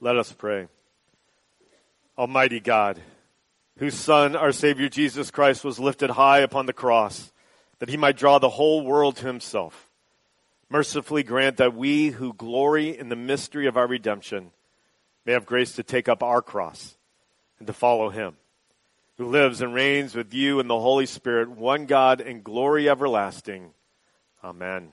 Let us pray. Almighty God, whose Son, our Savior Jesus Christ, was lifted high upon the cross, that he might draw the whole world to himself, mercifully grant that we who glory in the mystery of our redemption may have grace to take up our cross and to follow him, who lives and reigns with you in the Holy Spirit, one God in glory everlasting. Amen.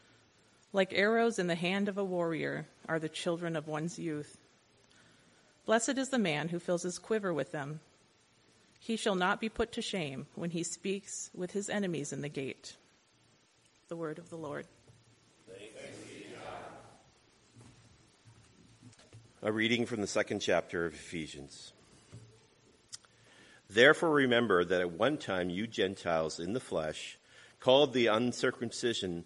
Like arrows in the hand of a warrior are the children of one's youth. Blessed is the man who fills his quiver with them. He shall not be put to shame when he speaks with his enemies in the gate. The word of the Lord. A reading from the second chapter of Ephesians. Therefore, remember that at one time you Gentiles in the flesh, called the uncircumcision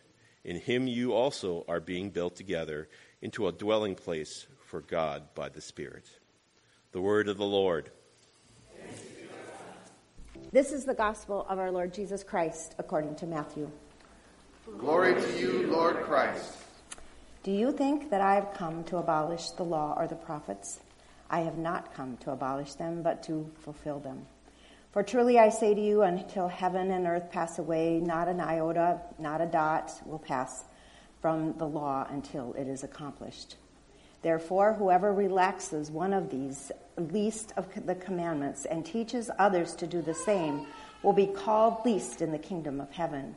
In him you also are being built together into a dwelling place for God by the Spirit. The word of the Lord. This is the gospel of our Lord Jesus Christ according to Matthew. Glory to you, Lord Christ. Do you think that I have come to abolish the law or the prophets? I have not come to abolish them, but to fulfill them. For truly I say to you, until heaven and earth pass away, not an iota, not a dot will pass from the law until it is accomplished. Therefore, whoever relaxes one of these least of the commandments and teaches others to do the same will be called least in the kingdom of heaven.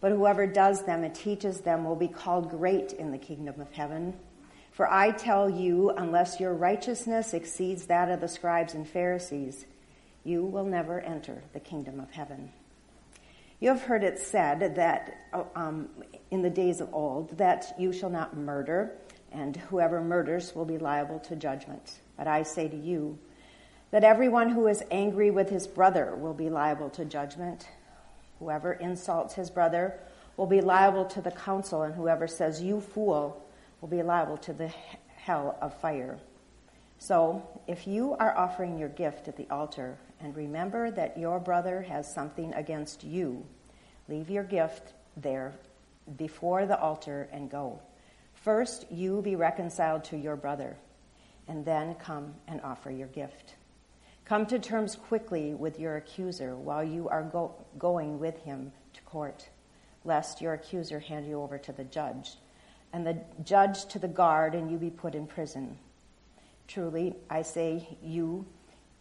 But whoever does them and teaches them will be called great in the kingdom of heaven. For I tell you, unless your righteousness exceeds that of the scribes and Pharisees, you will never enter the kingdom of heaven. You have heard it said that um, in the days of old that you shall not murder, and whoever murders will be liable to judgment. But I say to you that everyone who is angry with his brother will be liable to judgment. Whoever insults his brother will be liable to the council, and whoever says, You fool, will be liable to the hell of fire. So, if you are offering your gift at the altar and remember that your brother has something against you, leave your gift there before the altar and go. First, you be reconciled to your brother, and then come and offer your gift. Come to terms quickly with your accuser while you are go- going with him to court, lest your accuser hand you over to the judge, and the judge to the guard, and you be put in prison. Truly, I say, you,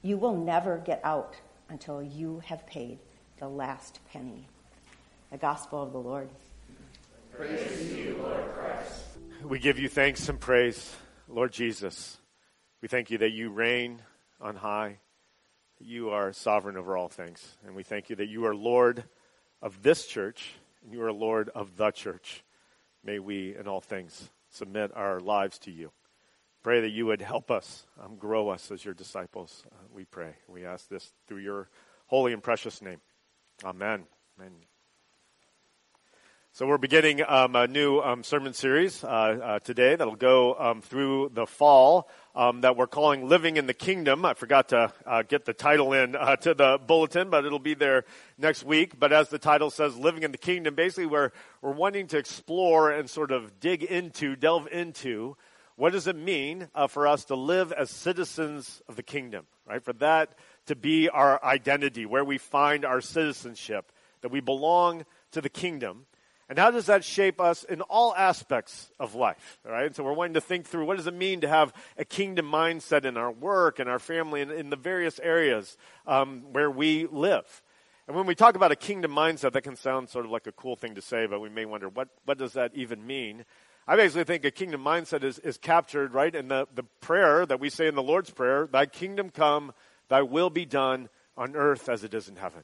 you will never get out until you have paid the last penny. The gospel of the Lord. Praise to you, Lord Christ. We give you thanks and praise, Lord Jesus. We thank you that you reign on high, You are sovereign over all things. And we thank you that you are Lord of this church and you are Lord of the church. May we, in all things, submit our lives to you. Pray that you would help us, um, grow us as your disciples. Uh, we pray. We ask this through your holy and precious name. Amen. Amen. So we're beginning um, a new um, sermon series uh, uh, today that'll go um, through the fall um, that we're calling "Living in the Kingdom." I forgot to uh, get the title in uh, to the bulletin, but it'll be there next week. But as the title says, "Living in the Kingdom," basically we're we're wanting to explore and sort of dig into, delve into, what does it mean uh, for us to live as citizens of the kingdom, right? For that to be our identity, where we find our citizenship, that we belong to the kingdom. And how does that shape us in all aspects of life? Right? And so we're wanting to think through what does it mean to have a kingdom mindset in our work and our family and in the various areas um, where we live. And when we talk about a kingdom mindset, that can sound sort of like a cool thing to say, but we may wonder what, what does that even mean? I basically think a kingdom mindset is, is captured, right, in the, the prayer that we say in the Lord's Prayer, Thy kingdom come, Thy will be done on earth as it is in heaven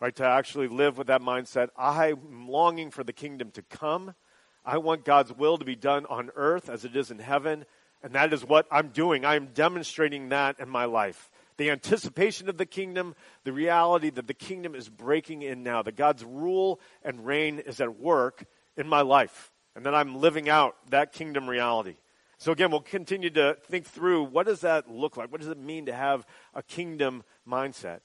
right? To actually live with that mindset. I'm longing for the kingdom to come. I want God's will to be done on earth as it is in heaven. And that is what I'm doing. I am demonstrating that in my life. The anticipation of the kingdom, the reality that the kingdom is breaking in now, that God's rule and reign is at work in my life, and that I'm living out that kingdom reality. So again, we'll continue to think through what does that look like? What does it mean to have a kingdom mindset?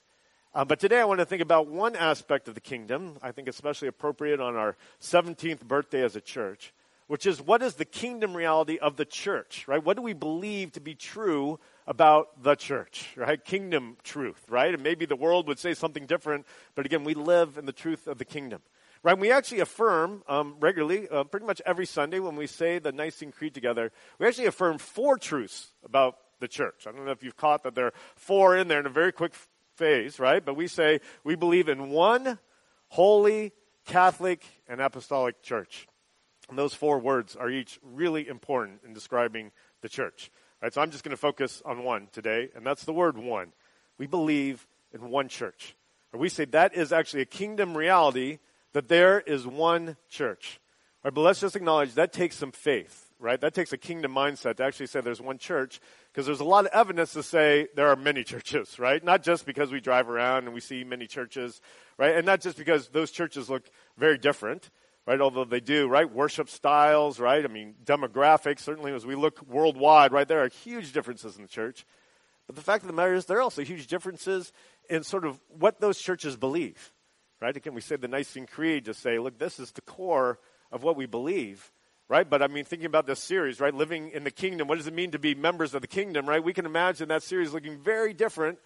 Uh, but today I want to think about one aspect of the kingdom, I think especially appropriate on our 17th birthday as a church, which is what is the kingdom reality of the church, right? What do we believe to be true about the church, right? Kingdom truth, right? And maybe the world would say something different, but again, we live in the truth of the kingdom. Right, we actually affirm um, regularly, uh, pretty much every Sunday when we say the Nicene Creed together, we actually affirm four truths about the church. I don't know if you've caught that there are four in there in a very quick phase, right? But we say we believe in one holy, Catholic, and apostolic church. And those four words are each really important in describing the church. Right? So I'm just going to focus on one today, and that's the word one. We believe in one church. Or we say that is actually a kingdom reality that there is one church. Right, but let's just acknowledge that takes some faith, right? That takes a kingdom mindset to actually say there's one church because there's a lot of evidence to say there are many churches, right? Not just because we drive around and we see many churches, right? And not just because those churches look very different, right? Although they do, right? Worship styles, right? I mean, demographics, certainly as we look worldwide, right? There are huge differences in the church. But the fact of the matter is, there are also huge differences in sort of what those churches believe, right? Again, we say the Nicene Creed to say, look, this is the core of what we believe right? But I mean, thinking about this series, right? Living in the kingdom, what does it mean to be members of the kingdom, right? We can imagine that series looking very different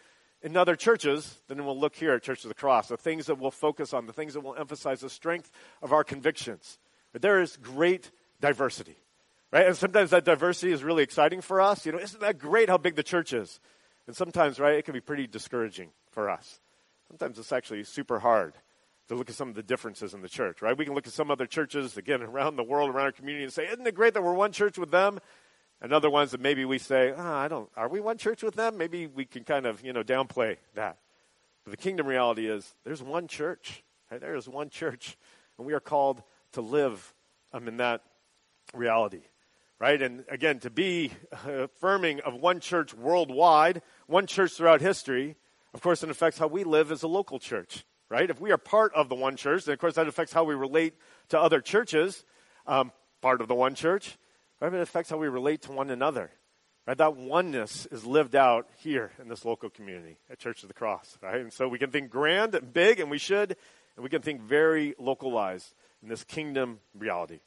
in other churches than we'll look here at Church of the Cross. The things that we'll focus on, the things that will emphasize the strength of our convictions. But there is great diversity, right? And sometimes that diversity is really exciting for us. You know, isn't that great how big the church is? And sometimes, right, it can be pretty discouraging for us. Sometimes it's actually super hard to look at some of the differences in the church, right? We can look at some other churches, again, around the world, around our community, and say, isn't it great that we're one church with them? And other ones that maybe we say, oh, I don't, are we one church with them? Maybe we can kind of, you know, downplay that. But the kingdom reality is there's one church. Right? There is one church. And we are called to live um, in that reality. Right? And again, to be affirming of one church worldwide, one church throughout history, of course, it affects how we live as a local church right? If we are part of the one church, then of course that affects how we relate to other churches, um, part of the one church, right? But it affects how we relate to one another. Right? That oneness is lived out here in this local community at Church of the Cross, right? And so we can think grand and big, and we should, and we can think very localized in this kingdom reality.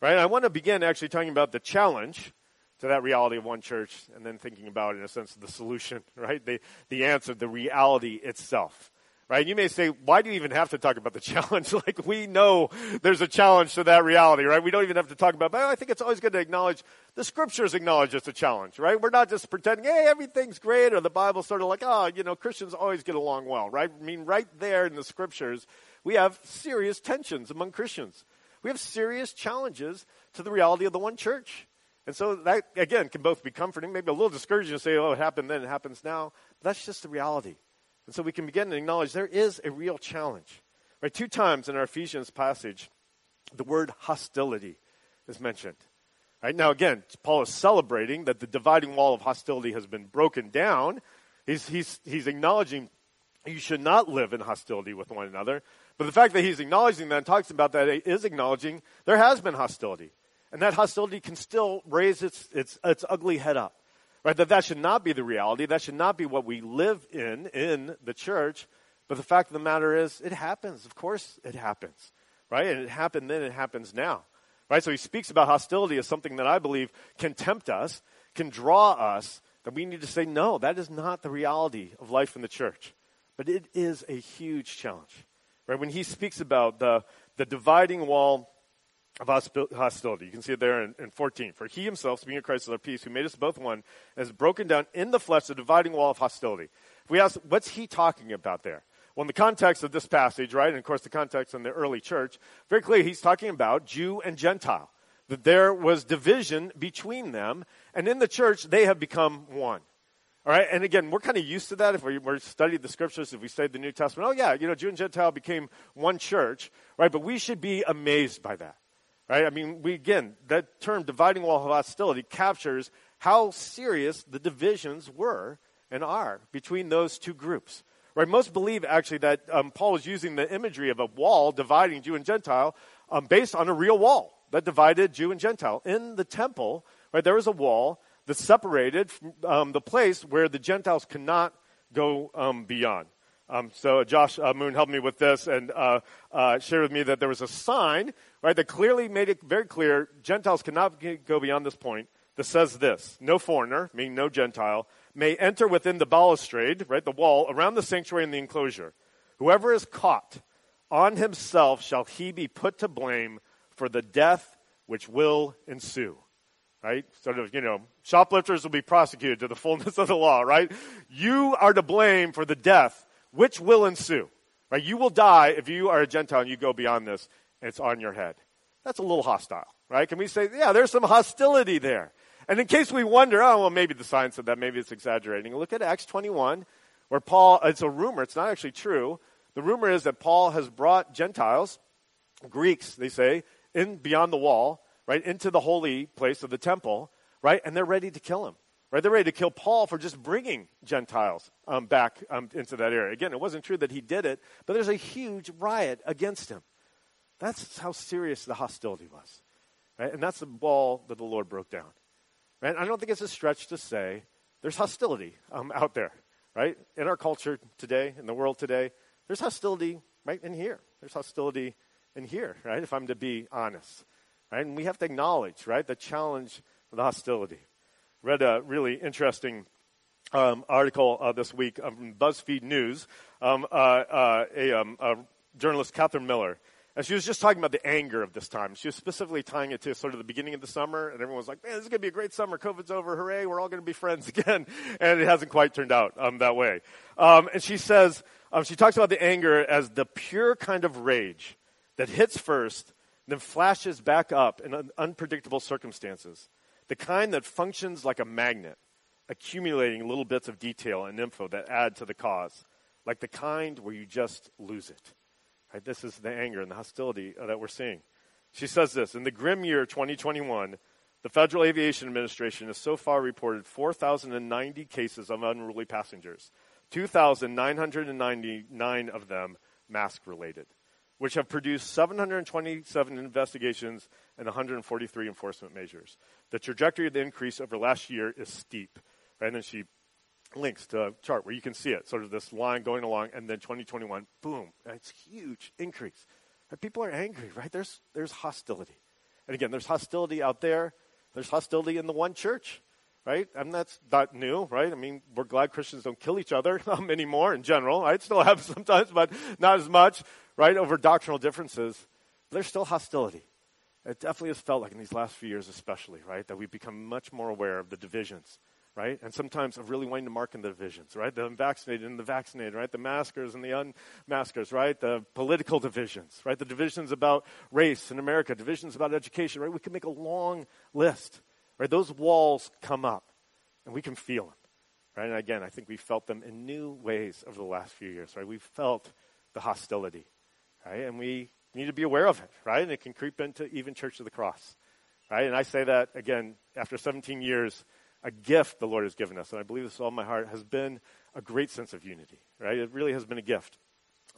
Right? I want to begin actually talking about the challenge to that reality of one church and then thinking about, in a sense, the solution, right? The, the answer, the reality itself right? You may say, why do you even have to talk about the challenge? like we know there's a challenge to that reality, right? We don't even have to talk about, but I think it's always good to acknowledge the scriptures acknowledge it's a challenge, right? We're not just pretending, hey, everything's great, or the Bible's sort of like, oh, you know, Christians always get along well, right? I mean, right there in the scriptures, we have serious tensions among Christians. We have serious challenges to the reality of the one church. And so that, again, can both be comforting, maybe a little discouraging to say, oh, it happened then, it happens now. That's just the reality And so we can begin to acknowledge there is a real challenge. Right? Two times in our Ephesians passage, the word hostility is mentioned. Right? Now, again, Paul is celebrating that the dividing wall of hostility has been broken down. He's, he's, he's acknowledging you should not live in hostility with one another. But the fact that he's acknowledging that and talks about that is acknowledging there has been hostility. And that hostility can still raise its, its, its ugly head up. Right? That that should not be the reality. That should not be what we live in, in the church. But the fact of the matter is, it happens. Of course it happens. Right? And it happened then, it happens now. Right? So he speaks about hostility as something that I believe can tempt us, can draw us, that we need to say, no, that is not the reality of life in the church. But it is a huge challenge. Right? When he speaks about the, the dividing wall of hostility. You can see it there in, in 14. For he himself, speaking of Christ, is our peace, who made us both one, has broken down in the flesh the dividing wall of hostility. If we ask, what's he talking about there? Well, in the context of this passage, right, and of course the context in the early church, very clearly he's talking about Jew and Gentile. That there was division between them, and in the church they have become one. All right, and again, we're kind of used to that if we, we studied the scriptures, if we studied the New Testament. Oh, yeah, you know, Jew and Gentile became one church, right? But we should be amazed by that, right? I mean, we again, that term dividing wall of hostility captures how serious the divisions were and are between those two groups. Right? Most believe actually that um, Paul was using the imagery of a wall dividing Jew and Gentile um, based on a real wall that divided Jew and Gentile. In the temple, right, there was a wall that separated um, the place where the Gentiles could not go um, beyond. Um, so Josh uh, Moon helped me with this and uh, uh, shared with me that there was a sign, right, that clearly made it very clear Gentiles cannot go beyond this point. That says this: No foreigner, meaning no Gentile, may enter within the balustrade, right, the wall, around the sanctuary and the enclosure. Whoever is caught on himself shall he be put to blame for the death which will ensue. Right? Sort of, you know, shoplifters will be prosecuted to the fullness of the law, right? You are to blame for the death which will ensue. Right? You will die if you are a Gentile and you go beyond this and it's on your head. That's a little hostile, right? Can we say, yeah, there's some hostility there. And in case we wonder, oh, well, maybe the science said that, maybe it's exaggerating, look at Acts 21, where Paul, it's a rumor, it's not actually true. The rumor is that Paul has brought Gentiles, Greeks, they say, in beyond the wall, right, into the holy place of the temple, right, and they're ready to kill him. Right, they're ready to kill Paul for just bringing Gentiles um, back um, into that area. Again, it wasn't true that he did it, but there's a huge riot against him. That's how serious the hostility was. Right? And that's the wall that the Lord broke down. Right? I don't think it's a stretch to say there's hostility um, out there, right? In our culture today, in the world today, there's hostility right in here. There's hostility in here, right? If I'm to be honest, right? And we have to acknowledge, right, the challenge of the hostility. Read a really interesting um, article uh, this week from BuzzFeed News. Um, uh, uh, a, um, a journalist, Katherine Miller, and she was just talking about the anger of this time. She was specifically tying it to sort of the beginning of the summer, and everyone was like, man, this is going to be a great summer. COVID's over. Hooray. We're all going to be friends again. And it hasn't quite turned out um, that way. Um, and she says, um, she talks about the anger as the pure kind of rage that hits first, then flashes back up in un- unpredictable circumstances. The kind that functions like a magnet, accumulating little bits of detail and info that add to the cause. Like the kind where you just lose it. Right? This is the anger and the hostility that we're seeing. She says this In the grim year 2021, the Federal Aviation Administration has so far reported 4,090 cases of unruly passengers, 2,999 of them mask related, which have produced 727 investigations and 143 enforcement measures. The trajectory of the increase over last year is steep. Right? And then she links to a chart where you can see it, sort of this line going along, and then 2021, boom, it's huge increase. And people are angry, right? There's, there's hostility. And again, there's hostility out there. There's hostility in the one church, right? And that's not new, right? I mean, we're glad Christians don't kill each other um, anymore in general. I still have sometimes, but not as much, right, over doctrinal differences. There's still hostility. It definitely has felt like in these last few years, especially, right, that we've become much more aware of the divisions right? And sometimes of really wanting to mark in the divisions, right? The unvaccinated and the vaccinated, right? The maskers and the unmaskers, right? The political divisions, right? The divisions about race in America, divisions about education, right? We can make a long list, right? Those walls come up and we can feel them. right? And again, I think we felt them in new ways over the last few years, right? We felt the hostility, right? And we need to be aware of it, right? And it can creep into even Church of the Cross, right? And I say that again after 17 years, a gift the Lord has given us, and I believe this with all my heart, has been a great sense of unity, right? It really has been a gift.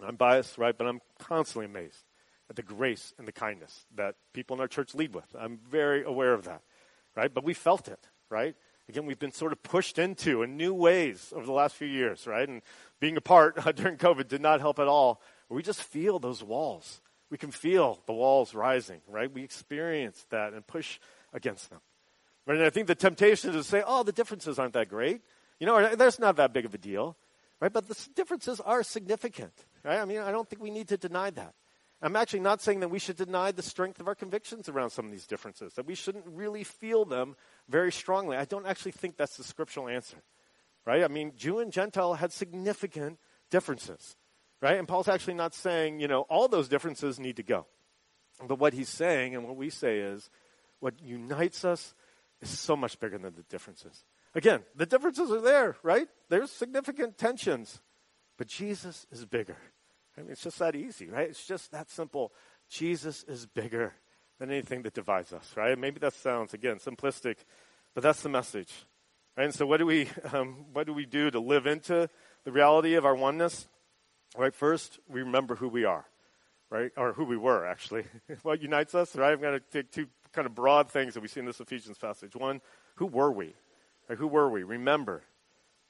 I'm biased, right? But I'm constantly amazed at the grace and the kindness that people in our church lead with. I'm very aware of that, right? But we felt it, right? Again, we've been sort of pushed into in new ways over the last few years, right? And being apart during COVID did not help at all. We just feel those walls. We can feel the walls rising, right? We experience that and push against them. Right? And I think the temptation is to say, oh, the differences aren't that great. You know, there's not that big of a deal, right? But the differences are significant, right? I mean, I don't think we need to deny that. I'm actually not saying that we should deny the strength of our convictions around some of these differences, that we shouldn't really feel them very strongly. I don't actually think that's the scriptural answer, right? I mean, Jew and Gentile had significant differences, right? And Paul's actually not saying, you know, all those differences need to go. But what he's saying and what we say is what unites us is so much bigger than the differences. Again, the differences are there, right? There's significant tensions, but Jesus is bigger. I mean, it's just that easy, right? It's just that simple. Jesus is bigger than anything that divides us, right? Maybe that sounds again simplistic, but that's the message. Right? And so, what do we um, what do we do to live into the reality of our oneness? Right. First, we remember who we are, right, or who we were actually. what unites us, right? I'm going to take two kind of broad things that we see in this Ephesians passage. One, who were we? Right? Who were we? Remember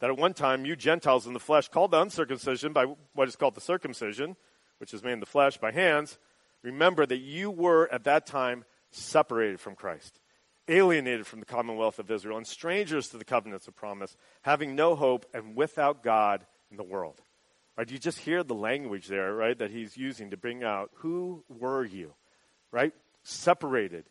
that at one time you Gentiles in the flesh, called the uncircumcision by what is called the circumcision, which is made in the flesh by hands, remember that you were at that time separated from Christ, alienated from the commonwealth of Israel, and strangers to the covenants of promise, having no hope and without God in the world. Right? You just hear the language there, right, that he's using to bring out who were you, right? Separated,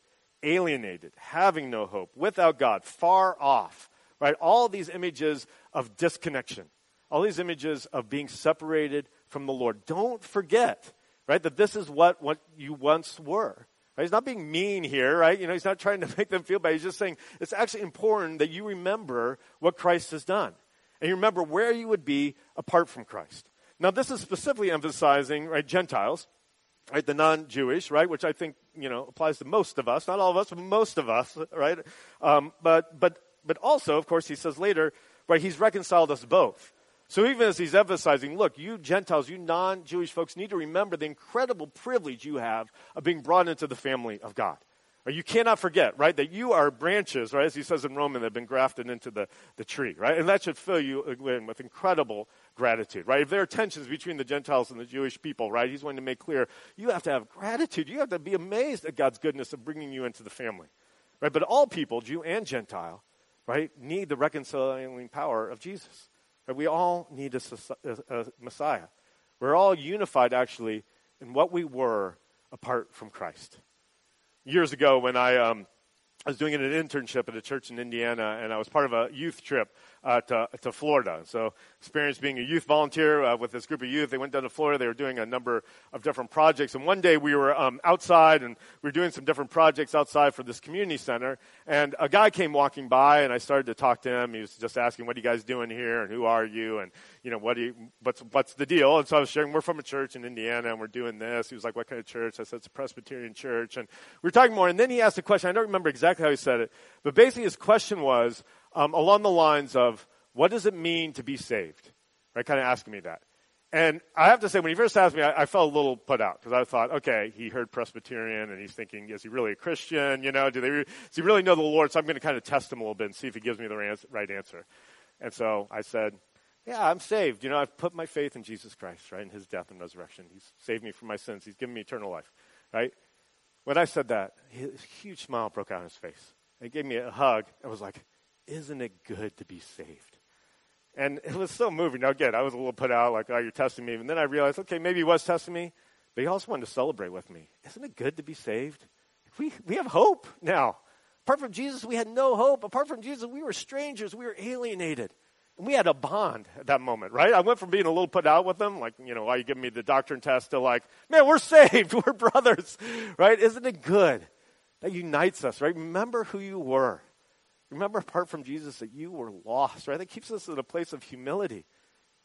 alienated, having no hope, without God, far off right? All these images of disconnection, all these images of being separated from the Lord. Don't forget, right, that this is what, what you once were. Right? He's not being mean here, right? You know, he's not trying to make them feel bad. He's just saying it's actually important that you remember what Christ has done. And you remember where you would be apart from Christ. Now, this is specifically emphasizing, right, Gentiles, right, the non-Jewish, right, which I think, you know, applies to most of us, not all of us, but most of us, right? Um, but, but but also, of course, he says later, right, he's reconciled us both. So even as he's emphasizing, look, you Gentiles, you non Jewish folks need to remember the incredible privilege you have of being brought into the family of God. You cannot forget, right, that you are branches, right, as he says in Romans, that have been grafted into the, the tree, right? And that should fill you with incredible gratitude, right? If there are tensions between the Gentiles and the Jewish people, right, he's going to make clear you have to have gratitude. You have to be amazed at God's goodness of bringing you into the family, right? But all people, Jew and Gentile, right, need the reconciling power of Jesus. We all need a, a, a Messiah. We're all unified, actually, in what we were apart from Christ. Years ago, when I um, I was doing an internship at a church in Indiana, and I was part of a youth trip uh, to, to Florida. So, experienced being a youth volunteer uh, with this group of youth. They went down to Florida. They were doing a number of different projects. And one day we were um, outside, and we were doing some different projects outside for this community center. And a guy came walking by, and I started to talk to him. He was just asking, "What are you guys doing here? And who are you? And you know, what do you, what's what's the deal?" And so I was sharing, "We're from a church in Indiana, and we're doing this." He was like, "What kind of church?" I said, "It's a Presbyterian church." And we were talking more. And then he asked a question. I don't remember exactly how he said it, but basically his question was um, along the lines of what does it mean to be saved? Right, kind of asking me that. And I have to say, when he first asked me, I, I felt a little put out because I thought, okay, he heard Presbyterian and he's thinking, is he really a Christian? You know, do they, does he really know the Lord? So I'm going to kind of test him a little bit and see if he gives me the right answer. And so I said, yeah, I'm saved. You know, I've put my faith in Jesus Christ, right, in his death and resurrection. He's saved me from my sins. He's given me eternal life, right? When I said that, a huge smile broke out on his face. He gave me a hug and was like, isn't it good to be saved? And it was so moving. Now, again, I was a little put out, like, oh, you're testing me. And then I realized, okay, maybe he was testing me, but he also wanted to celebrate with me. Isn't it good to be saved? We, we have hope now. Apart from Jesus, we had no hope. Apart from Jesus, we were strangers. We were alienated. And we had a bond at that moment, right? I went from being a little put out with them, like, you know, why you giving me the doctrine test, to like, man, we're saved. We're brothers, right? Isn't it good? That unites us, right? Remember who you were Remember, apart from Jesus, that you were lost, right? That keeps us in a place of humility,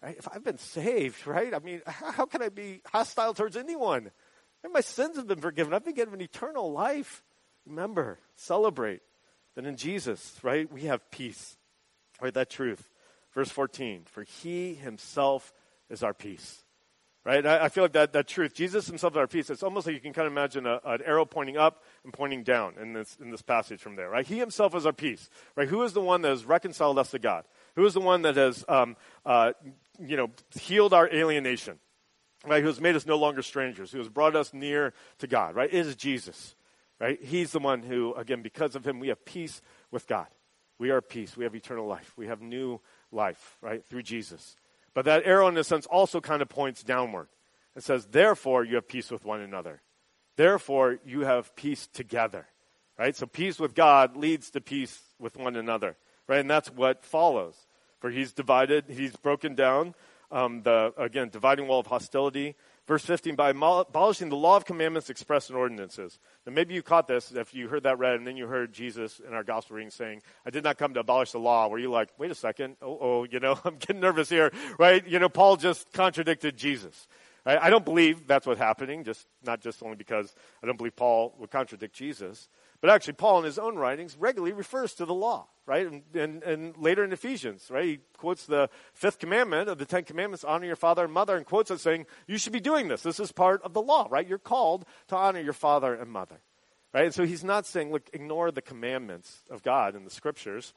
right? If I've been saved, right? I mean, how can I be hostile towards anyone? And my sins have been forgiven. I've been given eternal life. Remember, celebrate that in Jesus, right, we have peace, right? That truth. Verse 14, for he himself is our peace right? I, I, feel like that, that truth, Jesus himself is our peace. It's almost like you can kind of imagine a, an arrow pointing up and pointing down in this, in this passage from there, right? He himself is our peace, right? Who is the one that has reconciled us to God? Who is the one that has, um, uh, you know, healed our alienation, right? Who has made us no longer strangers, who has brought us near to God, right? It is Jesus, right? He's the one who, again, because of him, we have peace with God. We are peace. We have eternal life. We have new life, right? Through Jesus. But that arrow, in a sense, also kind of points downward. It says, therefore, you have peace with one another. Therefore, you have peace together. Right? So peace with God leads to peace with one another. Right? And that's what follows. For he's divided, he's broken down um, the, again, dividing wall of hostility. Verse 15, by abolishing the law of commandments expressed in ordinances. Now, maybe you caught this if you heard that read, and then you heard Jesus in our gospel reading saying, I did not come to abolish the law. Were you like, wait a second, oh, oh, you know, I'm getting nervous here, right? You know, Paul just contradicted Jesus. I, I don't believe that's what's happening, just not just only because I don't believe Paul would contradict Jesus, but actually, Paul in his own writings regularly refers to the law, right? And, and, and, later in Ephesians, right, he quotes the fifth commandment of the Ten Commandments honor your father and mother, and quotes it saying, You should be doing this. This is part of the law, right? You're called to honor your father and mother, right? And so he's not saying, Look, ignore the commandments of God in the scriptures.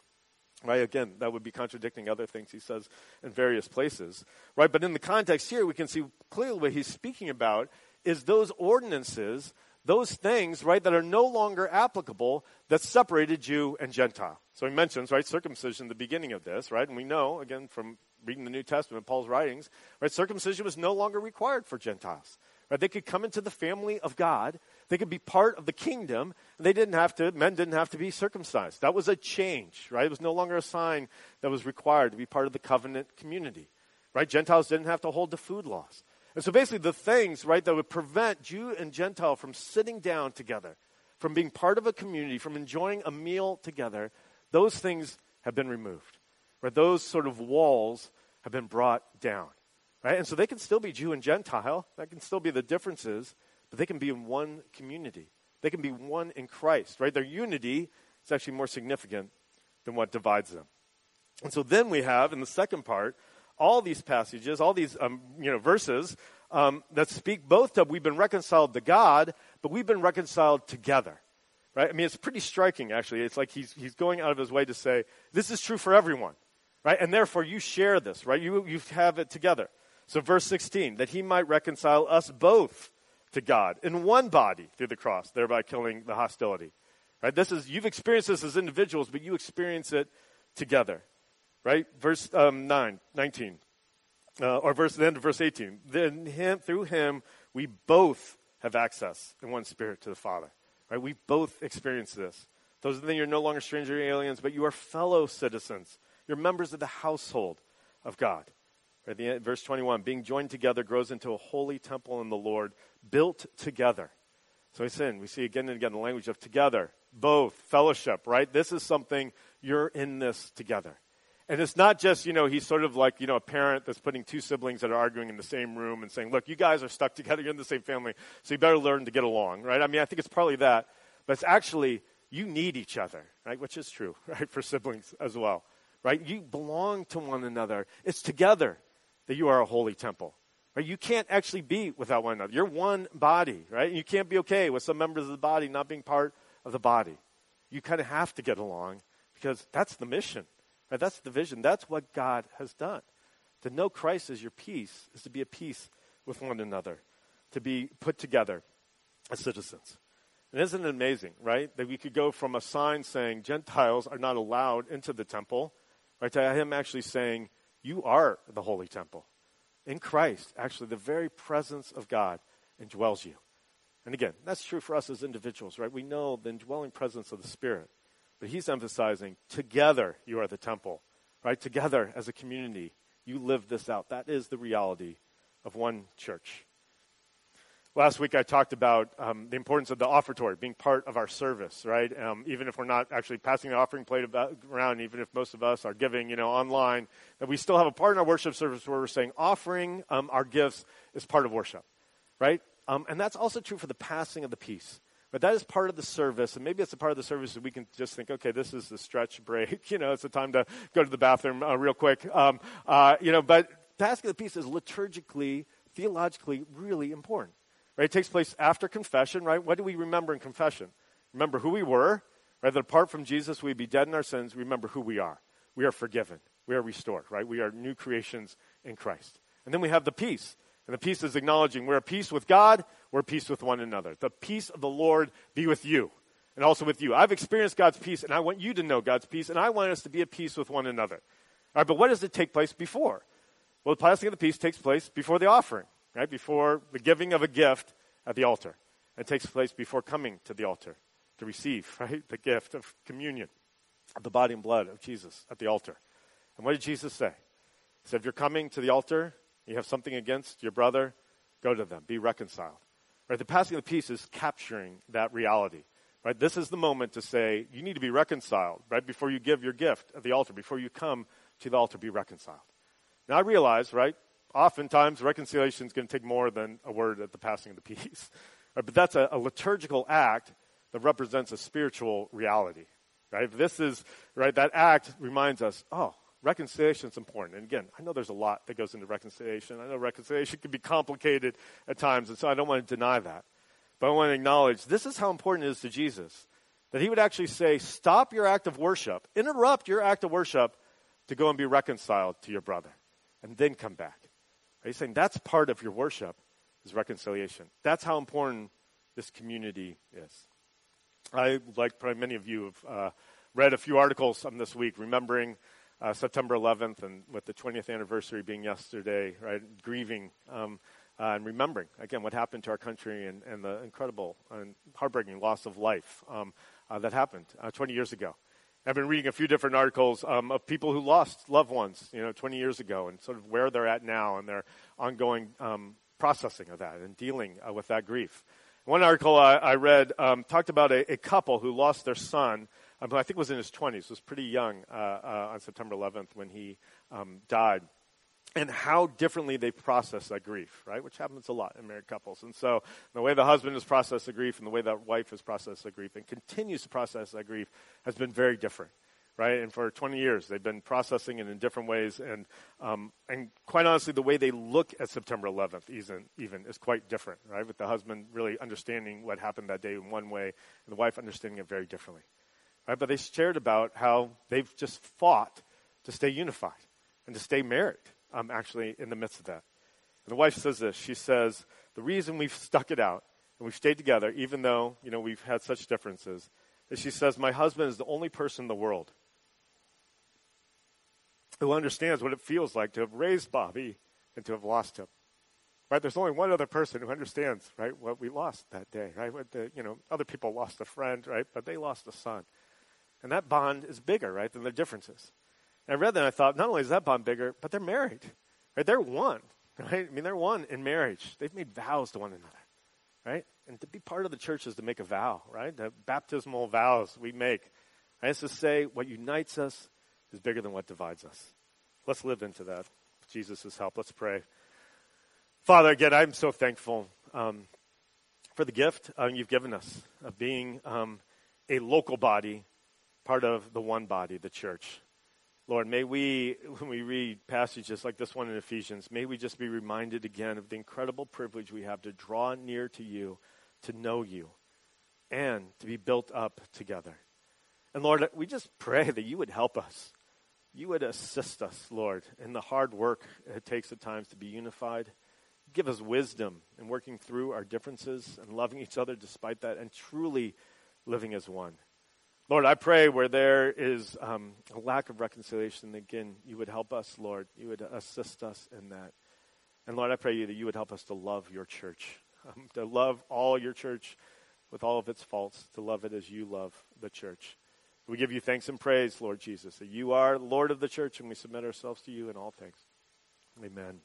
Right, again, that would be contradicting other things he says in various places. Right, but in the context here, we can see clearly what he's speaking about is those ordinances those things, right, that are no longer applicable that separated Jew and Gentile. So he mentions, right, circumcision the beginning of this, right? And we know, again, from reading the New Testament, Paul's writings, right, circumcision was no longer required for Gentiles. Right? They could come into the family of God. They could be part of the kingdom. And they didn't have to, men didn't have to be circumcised. That was a change, right? It was no longer a sign that was required to be part of the covenant community. Right? Gentiles didn't have to hold the food laws. And so basically, the things, right, that would prevent Jew and Gentile from sitting down together, from being part of a community, from enjoying a meal together, those things have been removed. Right? Those sort of walls have been brought down. Right? And so they can still be Jew and Gentile. That can still be the differences, but they can be in one community. They can be one in Christ, right? Their unity is actually more significant than what divides them. And so then we have, in the second part, all these passages, all these um, you know, verses um, that speak both to we've been reconciled to God, but we've been reconciled together. Right? I mean, it's pretty striking, actually. It's like he's, he's going out of his way to say, this is true for everyone. Right? And therefore, you share this, right? You, you have it together. So, verse 16, that he might reconcile us both to God in one body through the cross, thereby killing the hostility. Right? This is, you've experienced this as individuals, but you experience it together right? Verse um, 9, 19, uh, or verse, the end verse 18. Then him, through him, we both have access in one spirit to the Father, right? We both experience this. Those things you're no longer stranger aliens, but you are fellow citizens. You're members of the household of God. Right, the, verse 21, being joined together grows into a holy temple in the Lord, built together. So we see, we see again and again the language of together, both, fellowship, right? This is something you're in this together. And it's not just, you know, he's sort of like, you know, a parent that's putting two siblings that are arguing in the same room and saying, look, you guys are stuck together, you're in the same family, so you better learn to get along, right? I mean, I think it's probably that, but it's actually, you need each other, right? Which is true, right, for siblings as well, right? You belong to one another. It's together that you are a holy temple, right? You can't actually be without one another. You're one body, right? You can't be okay with some members of the body not being part of the body. You kind of have to get along because that's the mission Right? That's the vision. That's what God has done. To know Christ as your peace is to be at peace with one another, to be put together as citizens. And isn't it amazing, right? That we could go from a sign saying Gentiles are not allowed into the temple, right, to him actually saying, You are the holy temple. In Christ, actually, the very presence of God indwells you. And again, that's true for us as individuals, right? We know the indwelling presence of the Spirit. But he's emphasizing together you are the temple, right? Together as a community, you live this out. That is the reality of one church. Last week I talked about um, the importance of the offertory being part of our service, right? Um, even if we're not actually passing the offering plate about, around, even if most of us are giving, you know, online, that we still have a part in our worship service where we're saying offering um, our gifts is part of worship, right? Um, and that's also true for the passing of the peace. But that is part of the service, and maybe it's a part of the service that we can just think, okay, this is the stretch break. You know, it's a time to go to the bathroom uh, real quick. Um, uh, you know, but passing of the peace is liturgically, theologically really important. Right? It takes place after confession, right? What do we remember in confession? Remember who we were, right? That apart from Jesus, we'd be dead in our sins. Remember who we are. We are forgiven. We are restored, right? We are new creations in Christ. And then we have the peace. And the peace is acknowledging we're at peace with God, we're peace with one another. The peace of the Lord be with you and also with you. I've experienced God's peace, and I want you to know God's peace, and I want us to be at peace with one another. All right, but what does it take place before? Well, the passing of the peace takes place before the offering right? Before the giving of a gift at the altar. It takes place before coming to the altar to receive, right? The gift of communion, of the body and blood of Jesus at the altar. And what did Jesus say? He said, if you're coming to the altar, you have something against your brother, go to them, be reconciled. Right? The passing of the peace is capturing that reality. Right? This is the moment to say, you need to be reconciled, right? Before you give your gift at the altar, before you come to the altar, be reconciled. Now I realize, right, oftentimes reconciliation is going to take more than a word at the passing of the peace. Right? But that's a, a, liturgical act that represents a spiritual reality. Right? This is right. That act reminds us, oh, reconciliation is important. And again, I know there's a lot that goes into reconciliation. I know reconciliation can be complicated at times, and so I don't want to deny that. But I want to acknowledge this is how important it is to Jesus that he would actually say, stop your act of worship, interrupt your act of worship to go and be reconciled to your brother, and then come back. He's saying that's part of your worship is reconciliation. That's how important this community is. I, like probably many of you, have uh, read a few articles on this week, remembering uh, September 11th and with the 20th anniversary being yesterday, right? Grieving um, uh, and remembering, again, what happened to our country and, and the incredible and heartbreaking loss of life um, uh, that happened uh, 20 years ago. I've been reading a few different articles um, of people who lost loved ones, you know, 20 years ago, and sort of where they're at now and their ongoing um, processing of that and dealing uh, with that grief. One article I, I read um, talked about a, a, couple who lost their son, um, I think was in his 20s, was pretty young uh, uh, on September 11th when he um, died and how differently they process that grief, right? Which happens a lot in married couples. And so the way the husband has processed the grief and the way that wife has processed the grief and continues to process that grief has been very different, right? And for 20 years, they've been processing it in different ways. And, um, and quite honestly, the way they look at September 11th even, even is quite different, right? With the husband really understanding what happened that day in one way and the wife understanding it very differently, right? But they shared about how they've just fought to stay unified and to stay married um, actually in the midst of that. And the wife says this. She says, the reason we've stuck it out and we've stayed together, even though, you know, we've had such differences, is she says, my husband is the only person in the world who understands what it feels like to have raised Bobby and to have lost him. Right? There's only one other person who understands, right, what we lost that day, right? What the, you know, other people lost a friend, right? But they lost a son. And that bond is bigger, right, than their differences. And I read that and I thought, not only is that bond bigger, but they're married. Right? They're one. Right? I mean, they're one in marriage. They've made vows to one another. Right? And to be part of the church is to make a vow, right? The baptismal vows we make. Right? It's to say what unites us is bigger than what divides us. Let's live into that. Jesus' help. Let's pray. Father, again, I'm so thankful um, for the gift um, you've given us of being um, a local body, part of the one body, the church. Lord, may we, when we read passages like this one in Ephesians, may we just be reminded again of the incredible privilege we have to draw near to you, to know you, and to be built up together. And Lord, we just pray that you would help us. You would assist us, Lord, in the hard work it takes at times to be unified. Give us wisdom in working through our differences and loving each other despite that, and truly living as one. Lord, I pray where there is um, a lack of reconciliation, again, you would help us, Lord. You would assist us in that. And Lord, I pray you that you would help us to love your church, um, to love all your church with all of its faults, to love it as you love the church. We give you thanks and praise, Lord Jesus, that you are Lord of the church, and we submit ourselves to you in all things. Amen.